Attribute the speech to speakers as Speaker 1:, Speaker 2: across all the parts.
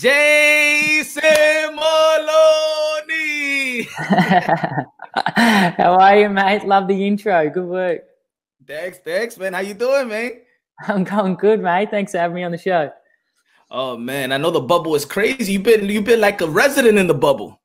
Speaker 1: Jason Moloney.
Speaker 2: How are you, mate? Love the intro. Good work.
Speaker 1: Thanks, thanks, man. How you doing, man?
Speaker 2: I'm going good, mate. Thanks for having me on the show.
Speaker 1: Oh man, I know the bubble is crazy. You've been you've been like a resident in the bubble.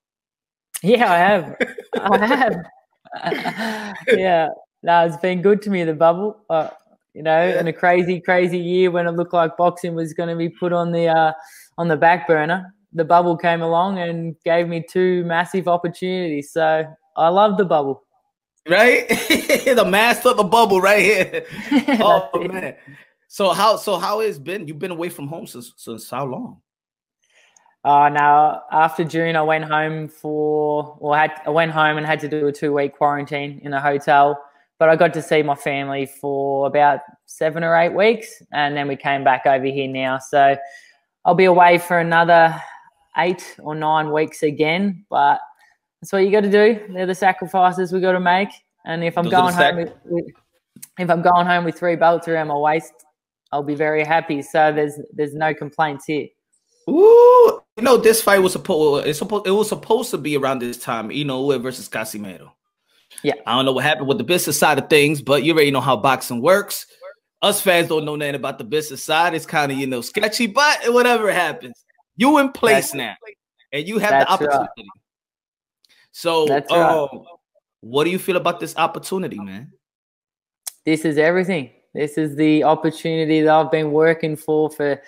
Speaker 2: Yeah, I have. I have. yeah, no, it's been good to me. The bubble, uh, you know, yeah. in a crazy, crazy year when it looked like boxing was going to be put on the uh, on the back burner. The bubble came along and gave me two massive opportunities. So I love the bubble.
Speaker 1: Right, the master of the bubble, right here. oh man. So how so how has been? You've been away from home since since how long?
Speaker 2: Uh now after June I went home for or had I went home and had to do a two week quarantine in a hotel. But I got to see my family for about seven or eight weeks and then we came back over here now. So I'll be away for another eight or nine weeks again. But that's what you got to do. They're the sacrifices we got to make. And if I'm Those going home with, with, if I'm going home with three belts around my waist, I'll be very happy. So there's there's no complaints here.
Speaker 1: Ooh, you know this fight was supposed it's supposed it was supposed to be around this time. You Inoue versus Casimero.
Speaker 2: Yeah,
Speaker 1: I don't know what happened with the business side of things, but you already know how boxing works. Us fans don't know nothing about the business side. It's kind of you know sketchy, but whatever happens, you in place That's now, and you have the opportunity. Right. So, That's right. Um, what do you feel about this opportunity, man?
Speaker 2: This is everything. This is the opportunity that I've been working for for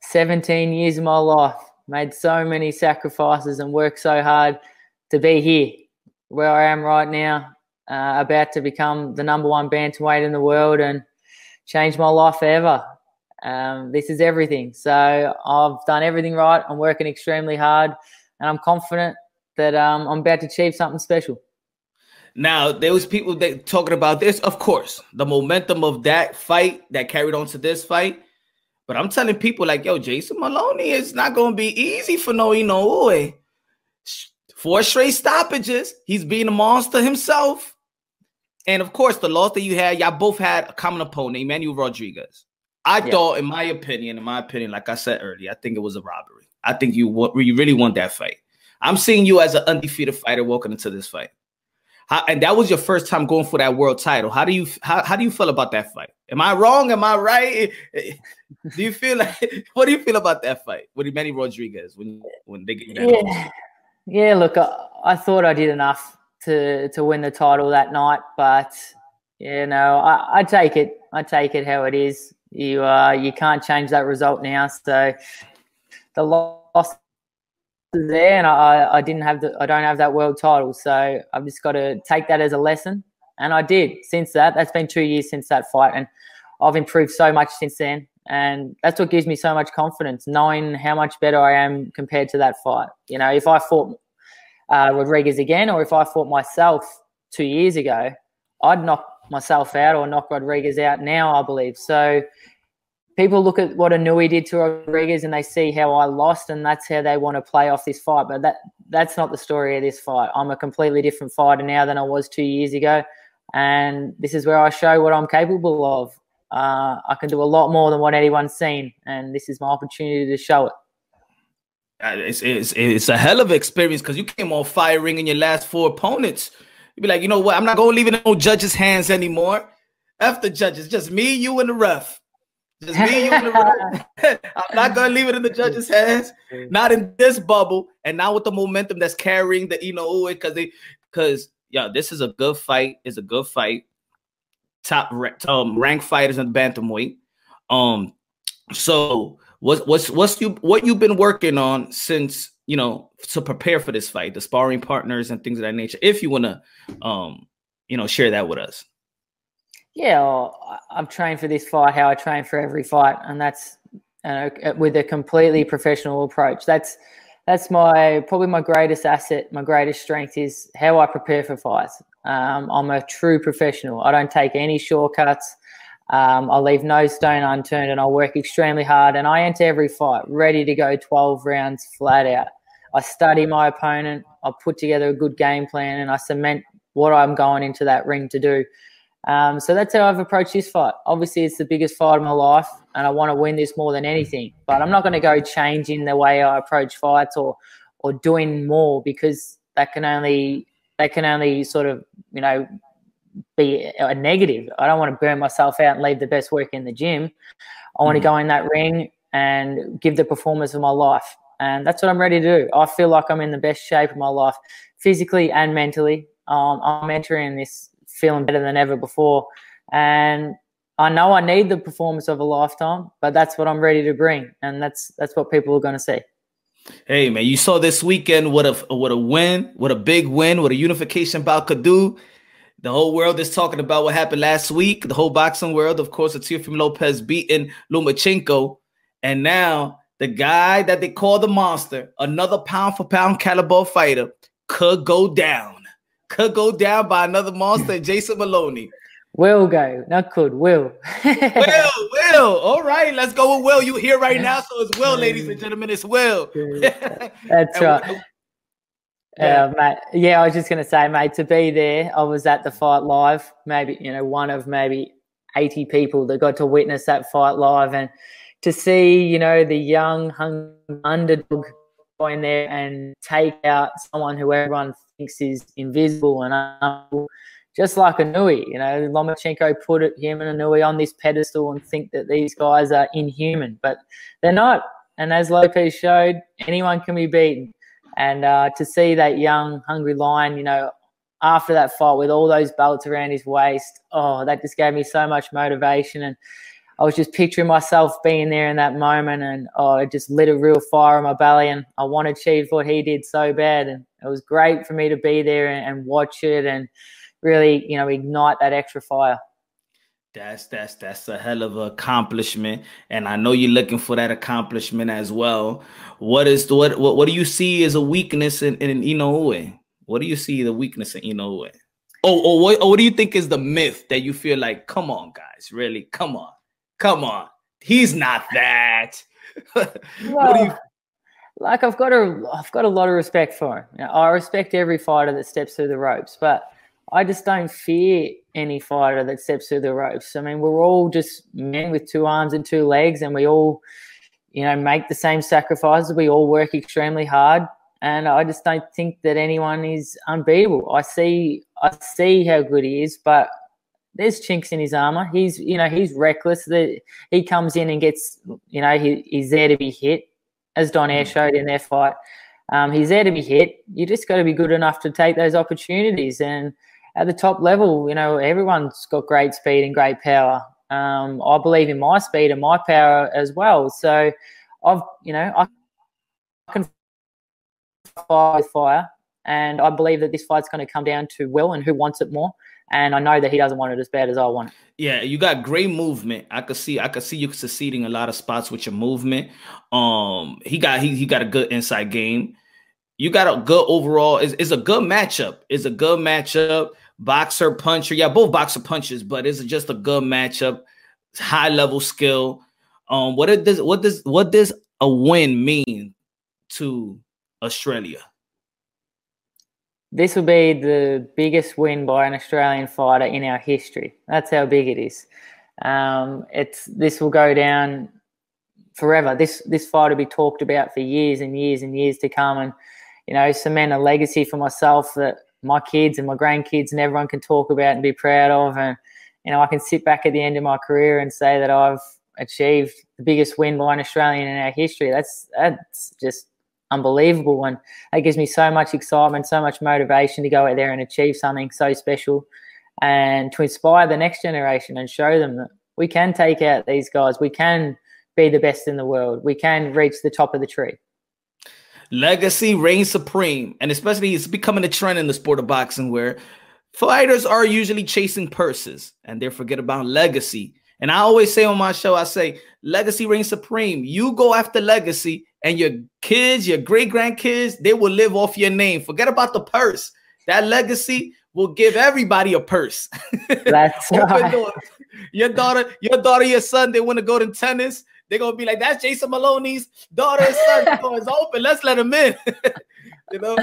Speaker 2: 17 years of my life. Made so many sacrifices and worked so hard to be here, where I am right now, uh, about to become the number one bantamweight in the world and change my life forever. Um, this is everything. So I've done everything right. I'm working extremely hard, and I'm confident that um, I'm about to achieve something special.
Speaker 1: Now there was people that talking about this. Of course, the momentum of that fight that carried on to this fight. But I'm telling people like, yo, Jason Moloney is not going to be easy for no Inoue. Four straight stoppages. He's being a monster himself. And of course, the loss that you had, y'all both had a common opponent, Emmanuel Rodriguez. I yeah. thought, in my opinion, in my opinion, like I said earlier, I think it was a robbery. I think you you really want that fight. I'm seeing you as an undefeated fighter walking into this fight. How, and that was your first time going for that world title. How do you how, how do you feel about that fight? Am I wrong? Am I right? Do you feel like what do you feel about that fight with Manny Rodriguez when when they get
Speaker 2: that? Yeah, yeah. Look, I, I, thought I did enough to to win the title that night, but you know, I, I take it. I take it how it is. You uh you can't change that result now. So the loss there, and I, I didn't have the I don't have that world title, so I've just got to take that as a lesson, and I did. Since that, that's been two years since that fight, and I've improved so much since then, and that's what gives me so much confidence, knowing how much better I am compared to that fight. You know, if I fought uh, Rodriguez again, or if I fought myself two years ago, I'd knock myself out or knock Rodriguez out now. I believe so people look at what Inoue did to Rodriguez and they see how I lost, and that's how they want to play off this fight. But that that's not the story of this fight. I'm a completely different fighter now than I was two years ago, and this is where I show what I'm capable of. Uh, I can do a lot more than what anyone's seen, and this is my opportunity to show it.
Speaker 1: Uh, it's, it's, it's a hell of an experience because you came off firing in your last four opponents. You'd be like, you know what? I'm not to leave it in no judges' hands anymore. After judges, just me, you, and the ref. Just me, you, and the ref. I'm not gonna leave it in the judges' hands. Not in this bubble, and now with the momentum that's carrying the you know because they because yeah, this is a good fight. It's a good fight. Top um, ranked fighters in the bantamweight. Um, so what's what's what's you what you've been working on since you know to prepare for this fight, the sparring partners and things of that nature. If you want to, um, you know, share that with us.
Speaker 2: Yeah, I've trained for this fight how I train for every fight, and that's uh, with a completely professional approach. That's that's my probably my greatest asset, my greatest strength is how I prepare for fights. Um, I'm a true professional. I don't take any shortcuts. Um, I leave no stone unturned, and I'll work extremely hard. And I enter every fight ready to go 12 rounds flat out. I study my opponent. I put together a good game plan, and I cement what I'm going into that ring to do Um, so that's how I've approached this fight. Obviously, it's the biggest fight of my life, and I want to win this more than anything. But I'm not going to go changing the way I approach fights or or doing more because that can only that can only sort of you know be a negative. I don't want to burn myself out and leave the best work in the gym. I want mm. to go in that ring and give the performance of my life. And that's what I'm ready to do. I feel like I'm in the best shape of my life, physically and mentally. Um, I'm entering this feeling better than ever before. And I know I need the performance of a lifetime, but that's what I'm ready to bring. And that's that's what people are going to see.
Speaker 1: Hey man, you saw this weekend what a what a win, what a big win, what a unification bout could do. The whole world is talking about what happened last week. The whole boxing world, of course, Teofimo Lopez beating Lomachenko, and now the guy that they call the monster, another pound for pound caliber fighter, could go down. Could go down by another monster, Jason Moloney.
Speaker 2: Will go, not could, will.
Speaker 1: will, will. All right, let's go with Will. You here right now, so it's Will, ladies and gentlemen. It's Will.
Speaker 2: That's right. Yeah. Uh, mate. Yeah, I was just going to say, mate, to be there, I was at the fight live. Maybe you know one of maybe eighty people that got to witness that fight live, and to see you know the young hung underdog go in there and take out someone who everyone thinks is invisible and unable, just like Inoue. You know, Lomachenko put it, him and Inoue on this pedestal and think that these guys are inhuman, but they're not. And as Lopez showed, anyone can be beaten. And uh, to see that young, hungry lion, you know, after that fight with all those belts around his waist, oh, that just gave me so much motivation. And I was just picturing myself being there in that moment, and oh, it just lit a real fire in my belly. And I want to achieve what he did so bad, and it was great for me to be there and, and watch it and really, you know, ignite that extra fire.
Speaker 1: That's that's that's a hell of an accomplishment, and I know you're looking for that accomplishment as well. What is the, what what what do you see as a weakness in, in Inoue? What do you see the weakness in Inoue? Oh, oh, what, oh, what do you think is the myth that you feel like? Come on, guys, really, come on, come on. He's not that.
Speaker 2: well, you... like I've got a I've got a lot of respect for him. You know, I respect every fighter that steps through the ropes, but I just don't fear any fighter that steps through the ropes. I mean, we're all just men with two arms and two legs, and we all, you know, make the same sacrifices. We all work extremely hard, and I just don't think that anyone is unbeatable. I see, I see how good he is, but there's chinks in his armor. He's, you know, he's reckless. That he comes in and gets, you know, he, he's there to be hit, as Donaire showed in their fight. Um, he's there to be hit. You just got to be good enough to take those opportunities and at the top level, you know, everyone's got great speed and great power. Um, I believe in my speed and my power as well. So I've, you know, I can fire with fire, and I believe that this fight's going to come down to Will and who wants it more. And I know that he doesn't want it as bad as I want it.
Speaker 1: Yeah, you got great movement. I could see, I could see you succeeding a lot of spots with your movement. Um, he got he he got a good inside game. You got a good overall. It's, it's a good matchup. It's a good matchup boxer puncher. Yeah, both boxer punches, but it's just a good matchup. High level skill. Um, what does what does what does a win mean to Australia?
Speaker 2: This will be the biggest win by an Australian fighter in our history. That's how big it is. Um, it's this will go down forever. This this fight will be talked about for years and years and years to come, and you know, cement a legacy for myself that my kids and my grandkids and everyone can talk about and be proud of. And, you know, I can sit back at the end of my career and say that I've achieved the biggest win by an Australian in our history. That's, that's just unbelievable. And that gives me so much excitement, so much motivation to go out there and achieve something so special and to inspire the next generation and show them that we can take out these guys. We can be the best in the world. We can reach the top of the tree.
Speaker 1: Legacy reigns supreme, and especially it's becoming a trend in the sport of boxing where fighters are usually chasing purses and they forget about legacy. And I always say on my show, I say, legacy reigns supreme. You go after legacy, and your kids, your great grandkids, they will live off your name. Forget about the purse. That legacy will give everybody a purse.
Speaker 2: That's right.
Speaker 1: Your daughter, your daughter, your son, they want to go to tennis. They're gonna be like, that's Jason Moloney's daughter son. is open. Let's let him in. you know,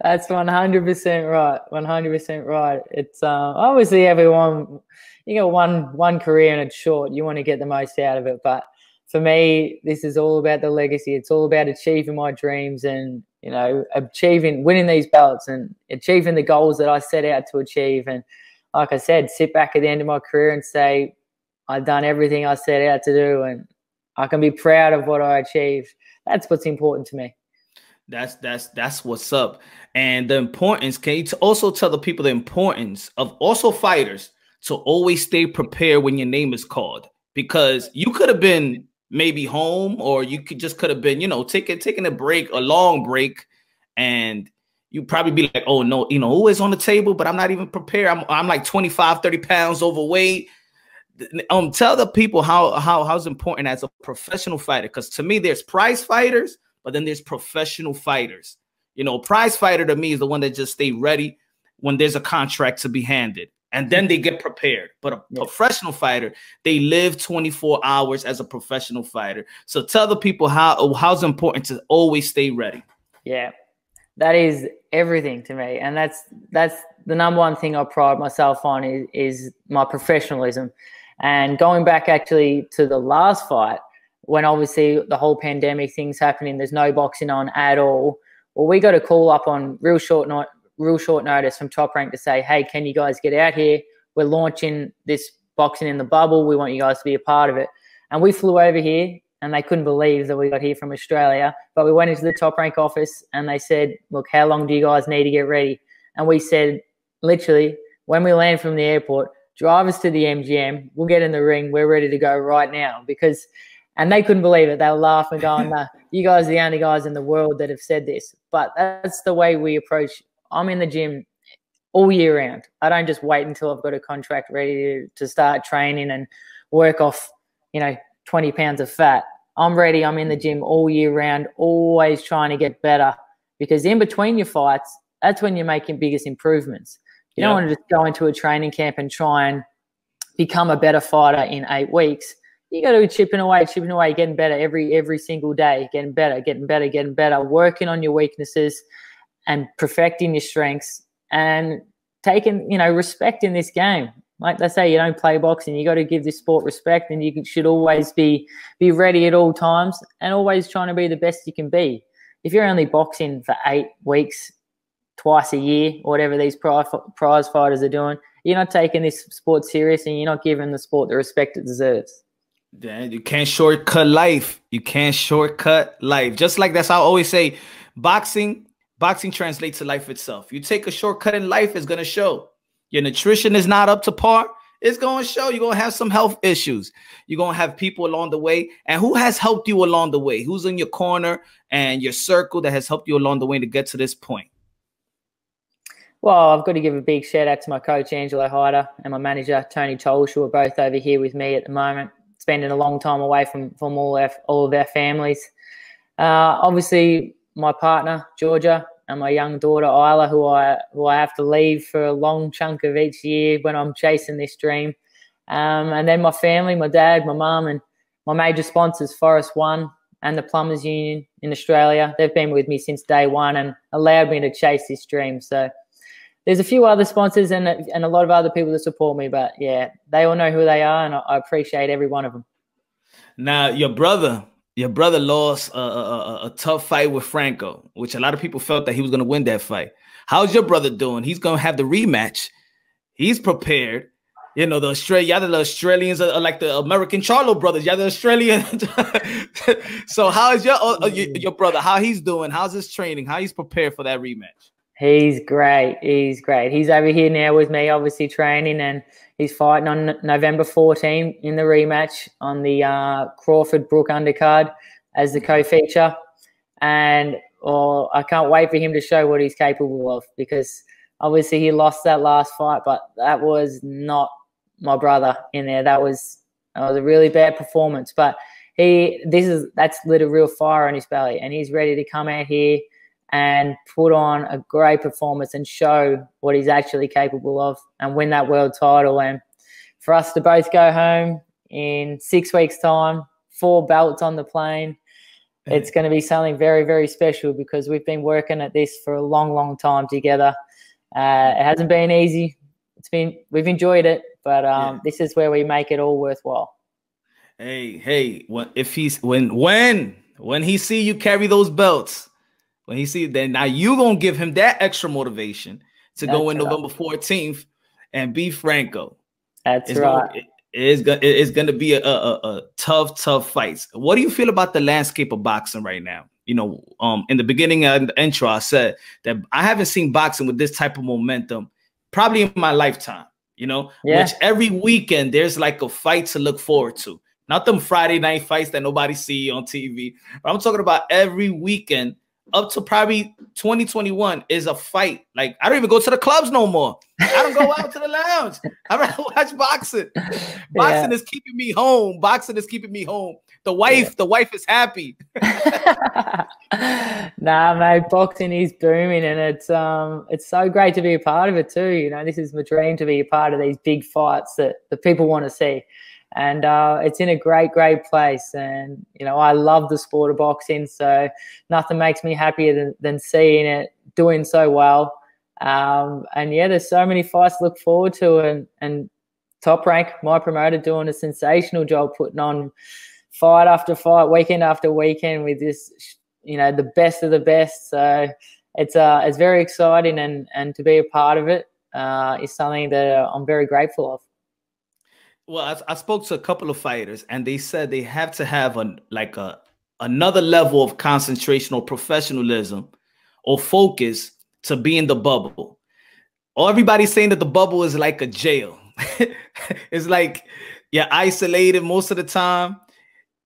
Speaker 2: that's one hundred percent right. One hundred percent right. It's uh, obviously everyone. You got one one career and it's short. You want to get the most out of it, but for me, this is all about the legacy. It's all about achieving my dreams and you know achieving winning these belts and achieving the goals that I set out to achieve. And like I said, sit back at the end of my career and say I've done everything I set out to do, and I can be proud of what I achieved. That's what's important to me.
Speaker 1: That's that's that's what's up. And the importance, can you also tell the people the importance of also fighters to always stay prepared when your name is called? Because you could have been maybe home, or you could just could have been, you know, taking taking a break, a long break, and you probably be like, oh no, you know, who is on the table, but I'm not even prepared. I'm I'm like 25, 30 pounds overweight um tell the people how how how's important as a professional fighter because to me there's prize fighters but then there's professional fighters. You know prize fighter to me is the one that just stay ready when there's a contract to be handed and then they get prepared. But a yeah. professional fighter they live 24 hours as a professional fighter. So tell the people how how's important to always stay ready.
Speaker 2: Yeah. That is everything to me and that's that's the number one thing i pride myself on is, is my professionalism and going back actually to the last fight, when obviously the whole pandemic thing's happening, there's no boxing on at all. Well, we got a call up on real short not real short notice from Top Rank to say, "Hey, can you guys get out here? We're launching this boxing in the bubble. We want you guys to be a part of it." And we flew over here, and they couldn't believe that we got here from Australia. But we went into the Top Rank office, and they said, "Look, how long do you guys need to get ready?" And we said, literally, when we land from the airport, drive us to the MGM. We'll get in the ring. We're ready to go right now because, and they couldn't believe it. They were laughing, going, nah, "You guys are the only guys in the world that have said this." But that's the way we approach. I'm in the gym all year round. I don't just wait until I've got a contract ready to, to start training and work off, you know, 20 pounds of fat. I'm ready. I'm in the gym all year round, always trying to get better because in between your fights, that's when you're making biggest improvements. You don't want to just go into a training camp and try and become a better fighter in eight weeks. You got to be chipping away, chipping away, getting better every every single day, getting better, getting better, getting better, working on your weaknesses and perfecting your strengths and taking, you know, respect in this game. Like they say, you don't play boxing. You got to give this sport respect, and you should always be be ready at all times and always trying to be the best you can be. If you're only boxing for eight weeks twice a year, whatever these prize fighters are doing. You're not taking this sport serious, and you're not giving the sport the respect it deserves.
Speaker 1: Yeah, you can't shortcut life. You can't shortcut life. Just like that's how I always say, boxing, boxing translates to life itself. You take a shortcut in life, it's gonna show. Your nutrition is not up to par. It's gonna show. You're gonna have some health issues. You're gonna have people along the way. And who has helped you along the way? Who's in your corner and your circle that has helped you along the way to get to this point?
Speaker 2: Well, I've got to give a big shout out to my coach Angelo Hyder and my manager Tony Tolj, who are both over here with me at the moment, spending a long time away from from all our, all of our families. Uh, obviously, my partner Georgia and my young daughter Isla, who I who I have to leave for a long chunk of each year when I'm chasing this dream, um, and then my family, my dad, my mum, and my major sponsors, Forest One and the Plumbers Union in Australia. They've been with me since day one and allowed me to chase this dream. So there's a few other sponsors and and a lot of other people that support me, but yeah, they all know who they are, and I, appreciate every one of them.
Speaker 1: Now, your brother, your brother lost a, a, a, tough fight with Franco, which a lot of people felt that he was going to win that fight. How's your brother doing? He's going to have the rematch. He's prepared. You know, the Australia, the Australians are, like the American Charlo brothers. Yeah, the Australian. so, how is your, uh, your your brother? How he's doing? How's his training? How he's prepared for that rematch?
Speaker 2: He's great. He's great. He's over here now with me, obviously training, and he's fighting on November 14 in the rematch on the uh, Crawford Brook undercard as the co-feature. And oh, I can't wait for him to show what he's capable of because obviously he lost that last fight, but that was not my brother in there. That was that was a really bad performance. But he, this is that's lit a real fire on his belly, and he's ready to come out here and put on a great performance and show what he's actually capable of and win that world title. And for us to both go home in six weeks' time, four belts on the plane, it's going to be something very, very special because we've been working at this for a long, long time together. Uh, it hasn't been easy. It's been we've enjoyed it, but um, yeah. this is where we make it all worthwhile.
Speaker 1: Hey, hey, when, if he's when when when he see you carry those belts, when he see then now you gonna give him that extra motivation to That's go in right. November fourteenth and be Franco.
Speaker 2: That's it's right.
Speaker 1: Gonna, it is gonna it is gonna be a, a, a tough, tough fights. What do you feel about the landscape of boxing right now? You know, um, in the beginning of the intro, I said that I haven't seen boxing with this type of momentum probably in my lifetime. You know, yeah. which every weekend there's like a fight to look forward to. Not them Friday night fights that nobody see on TV. But I'm talking about every weekend up to probably 2021 is a fight. Like I don't even go to the clubs no more. I don't go out to the lounge. I rather watch boxing. Boxing yeah. is keeping me home. Boxing is keeping me home. The wife, yeah. the wife is happy.
Speaker 2: nah, mate, boxing is booming, and it's um, it's so great to be a part of it too. You know, this is my dream to be a part of these big fights that the people want to see and uh, it's in a great, great place. And you know, I love the sport of boxing, so nothing makes me happier than, than seeing it doing so well. Um, and yeah, there's so many fights to look forward to, and and Top Rank, my promoter, doing a sensational job putting on fight after fight, weekend after weekend with this, you know, the best of the best. So it's uh, it's very exciting, and and to be a part of it uh, is something that I'm very grateful of.
Speaker 1: Well, I, I, spoke to a couple of fighters, and they said they have to have a like a another level of concentration or professionalism or focus to be in the bubble. Or everybody's saying that the bubble is like a jail. it's like you're isolated most of the time.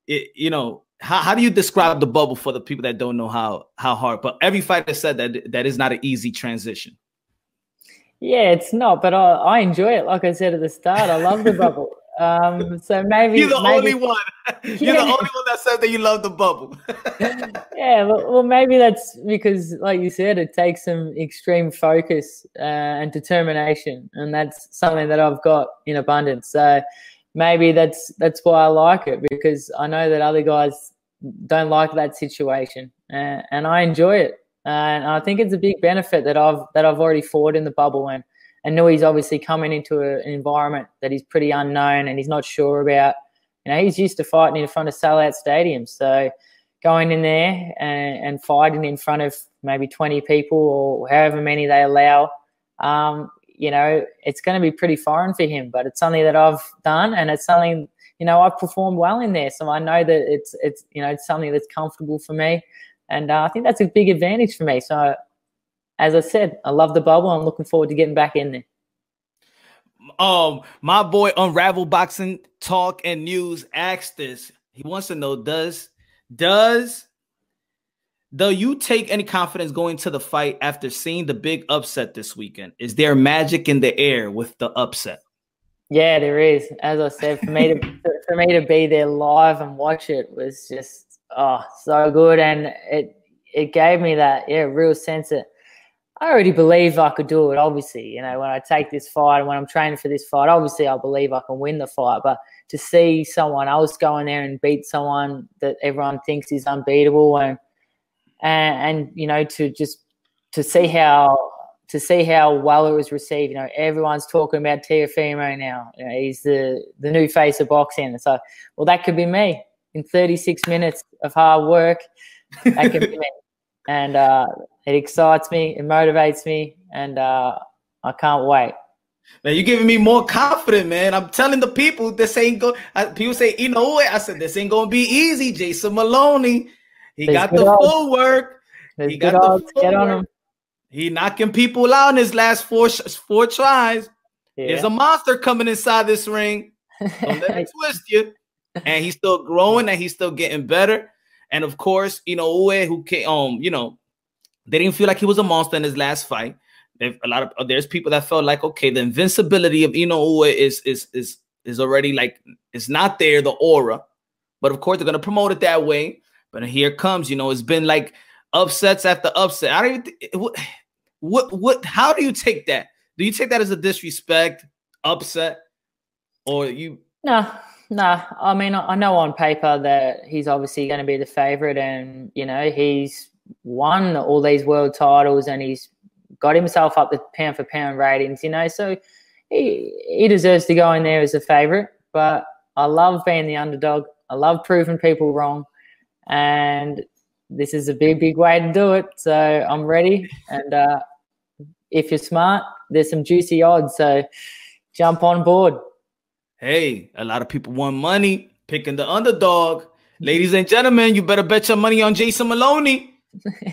Speaker 1: It, you know, how, how do you describe the bubble for the people that don't know how how hard? But every fighter said that that is not an easy transition.
Speaker 2: Yeah, it's not, but I, I enjoy it. Like I said at the start, I love the bubble. Um, so maybe
Speaker 1: you're the
Speaker 2: maybe,
Speaker 1: only one. You're yeah. the only one that said that you love the bubble.
Speaker 2: yeah, well, well, maybe that's because, like you said, it takes some extreme focus uh, and determination, and that's something that I've got in abundance. So maybe that's that's why I like it because I know that other guys don't like that situation, uh, and I enjoy it. And I think it's a big benefit that I've that I've already fought in the bubble and and he's obviously coming into a, an environment that he's pretty unknown and he's not sure about. You know, he's used to fighting in front of sellout stadiums, so going in there and, and fighting in front of maybe 20 people or however many they allow, um, you know, it's going to be pretty foreign for him. But it's something that I've done, and it's something you know I've performed well in there, so I know that it's it's you know it's something that's comfortable for me. And uh, I think that's a big advantage for me. So, as I said, I love the bubble. I'm looking forward to getting back in there.
Speaker 1: Um, my boy Unravel Boxing Talk and News asked this. He wants to know: Does does do you take any confidence going to the fight after seeing the big upset this weekend? Is there magic in the air with the upset?
Speaker 2: Yeah, there is. As I said, for me to for me to be there live and watch it was just oh, so good, and it it gave me that yeah real sense that I already believe I could do it. Obviously, you know when I take this fight and when I'm training for this fight, obviously I believe I can win the fight. But to see someone else go in there and beat someone that everyone thinks is unbeatable, and and, and you know to just to see how to see how well it was received. You know, everyone's talking about Teofimo now. You know, he's the the new face of boxing. So, well, that could be me in 36 minutes of hard work. That can be me. And uh, it excites me, it motivates me, and uh, I can't wait.
Speaker 1: Man, you're giving me more confidence, man. I'm telling the people this ain't go. Uh, people say, you know what? I said this ain't gonna be easy. Jason Moloney, he There's got the odds. full work.
Speaker 2: There's he got the odds. full Get on work. him.
Speaker 1: He knocking people out in his last four four tries. Yeah. There's a monster coming inside this ring. Don't let it twist you and he's still growing and he's still getting better. And of course, you know, Inoue, who came, um, you know, they didn't feel like he was a monster in his last fight. If a lot of uh, there's people that felt like okay, the invincibility of Inoue is is is is already like it's not there, the aura. But of course, they're gonna promote it that way. But here comes, you know, it's been like upsets after upset. I don't even what what what how do you take that? Do you take that as a disrespect, upset, or you
Speaker 2: no, Nah, I mean, I know on paper that he's obviously going to be the favorite, and you know he's won all these world titles, and he's got himself up the pound for pound ratings. You know, so he he deserves to go in there as a favorite. But I love being the underdog. I love proving people wrong, and this is a big, big way to do it. So I'm ready, and uh, if you're smart, there's some juicy odds. So jump on board.
Speaker 1: Hey, a lot of people want money picking the underdog. Ladies and gentlemen, you better bet your money on Jason Moloney.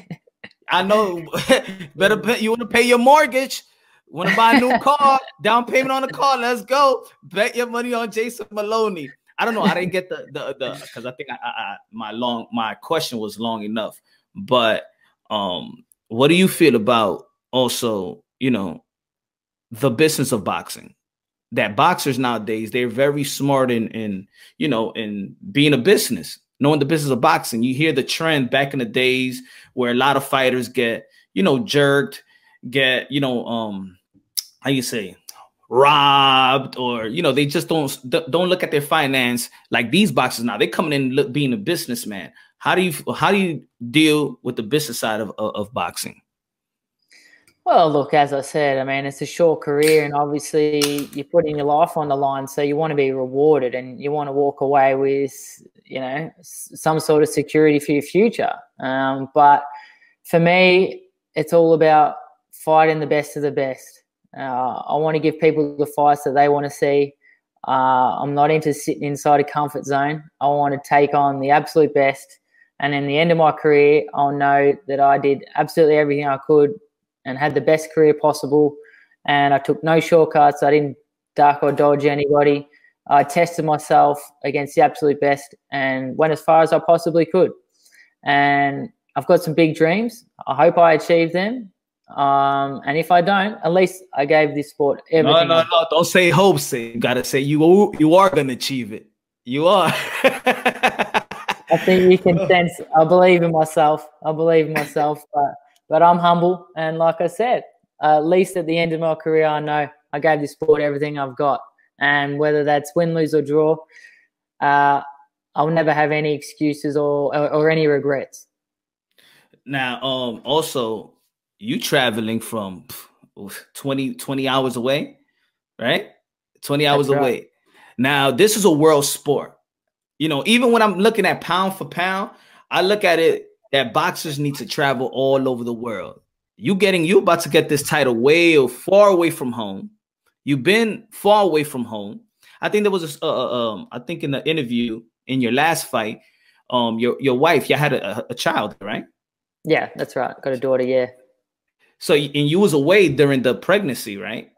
Speaker 1: I know. better bet you want to pay your mortgage. Want to buy a new car? Down payment on the car. Let's go. Bet your money on Jason Moloney. I don't know. I didn't get the the the because I think I, I, my long my question was long enough. But um, what do you feel about also you know the business of boxing? That boxers nowadays they're very smart in in you know in being a business knowing the business of boxing. You hear the trend back in the days where a lot of fighters get you know jerked get you know um how you say robbed or you know they just don't don't look at their finance like these boxers now. They're coming in look, being a businessman. How do you how do you deal with the business side of, of, of boxing
Speaker 2: well, look, as I said, I mean, it's a short career, and obviously you're putting your life on the line, so you want to be rewarded, and you want to walk away with, you know, some sort of security for your future. Um, but for me, it's all about fighting the best of the best. Uh, I want to give people the fights that they want to see. Uh, I'm not into sitting inside a comfort zone. I want to take on the absolute best. And in the end of my career, I'll know that I did absolutely everything I could and had the best career possible. And I took no shortcuts. I didn't duck or dodge anybody. I tested myself against the absolute best and went as far as I possibly could. And I've got some big dreams. I hope I achieve them. Um, and if I don't, at least I gave this sport everything.
Speaker 1: No, no, no! Don't say hopes. You gotta say you you are gonna achieve it. You are.
Speaker 2: I think you can sense. I believe in myself. I believe in myself, but but I'm humble, and like I said, uh, at least at the end of my career, I know I gave this sport everything I've got, and whether that's win, lose, or draw, uh, I'll never have any excuses or, or, or any regrets.
Speaker 1: Now, um, also, you traveling from 20, 20 hours away, right? 20 hours right. away. Now, this is a world sport. You know, even when I'm looking at pound for pound, I look at it that boxers need to travel all over the world. You getting you about to get this title way or far away from home. You've been far away from home. I think there was a, uh, um, I think in the interview in your last fight, um, your your wife, you had a, a child, right?
Speaker 2: Yeah, that's right. Got a daughter. Yeah.
Speaker 1: So and you was away during the pregnancy, right?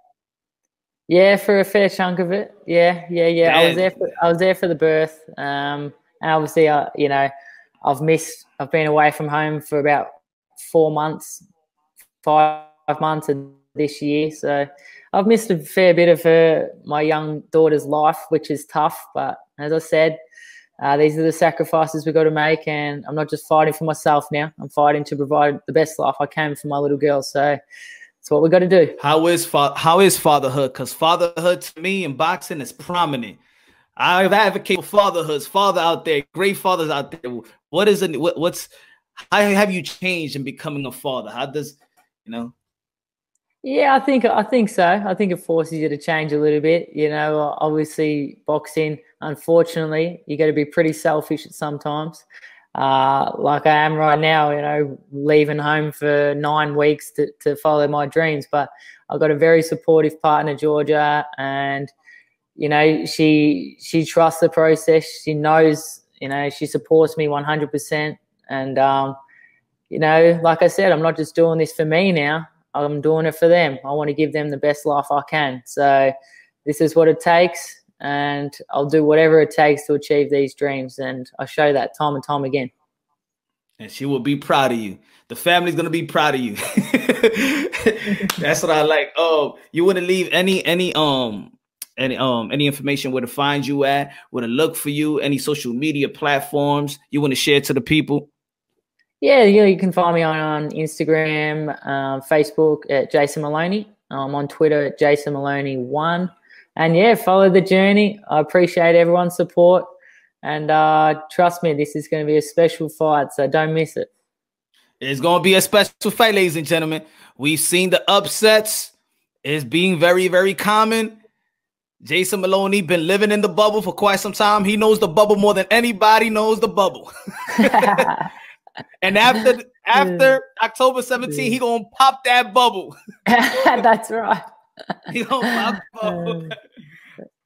Speaker 2: Yeah, for a fair chunk of it. Yeah, yeah, yeah. I was there. For, I was there for the birth. Um, and obviously, I, you know, I've missed. I've been away from home for about four months, five months of this year. So I've missed a fair bit of her, my young daughter's life, which is tough. But as I said, uh, these are the sacrifices we've got to make, and I'm not just fighting for myself now. I'm fighting to provide the best life I can for my little girl. So that's what we've got to do.
Speaker 1: How is fa- how is fatherhood? Because fatherhood to me in boxing is prominent. I advocate for fatherhoods, father out there, great fathers out there. What is it? What, what's how have you changed in becoming a father? How does you know?
Speaker 2: Yeah, I think I think so. I think it forces you to change a little bit. You know, obviously boxing. Unfortunately, you got to be pretty selfish at sometimes. Uh, like I am right now, you know, leaving home for nine weeks to, to follow my dreams. But I've got a very supportive partner, Georgia, and you know, she she trusts the process. She knows, you know, she supports me 100%. And, um, you know, like I said, I'm not just doing this for me now. I'm doing it for them. I want to give them the best life I can. So this is what it takes. And I'll do whatever it takes to achieve these dreams. And I show that time and time again.
Speaker 1: And she will be proud of you. The family's gonna be proud of you. That's what I like. Oh, you wouldn't leave any any um any um any information where to find you at, where to look for you, any social media platforms you want to share to the people?
Speaker 2: Yeah, you, know, you can find me on, on Instagram, um, Facebook at Jason Moloney. I'm on Twitter at Jason Moloney one. and yeah, follow the journey. I appreciate everyone's support. And uh, trust me, this is going to be a special fight, so don't miss it.
Speaker 1: It's going to be a special fight, ladies and gentlemen. We've seen the upsets. It's being very, very common. Jason Moloney been living in the bubble for quite some time. He knows the bubble more than anybody knows the bubble. and after after October 17, he gonna pop that bubble.
Speaker 2: That's right.
Speaker 1: he gonna pop bubble. Uh,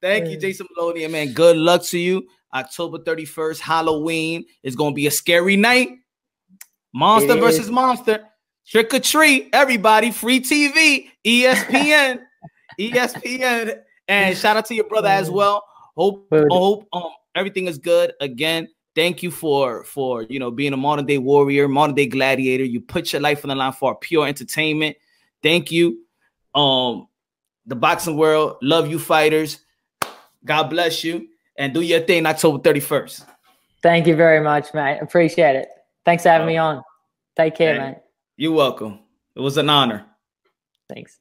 Speaker 1: Thank you, uh. Jason Moloney, and man, good luck to you. October 31st, Halloween is gonna be a scary night. Monster versus monster. Trick or treat, everybody, free TV, ESPN, ESPN. And shout out to your brother as well. Hope hope um everything is good. Again, thank you for for you know being a modern day warrior, modern day gladiator. You put your life on the line for pure entertainment. Thank you. Um, the boxing world, love you fighters. God bless you and do your thing October 31st.
Speaker 2: Thank you very much, mate. Appreciate it. Thanks for having me on. Take care, mate.
Speaker 1: You're welcome. It was an honor.
Speaker 2: Thanks.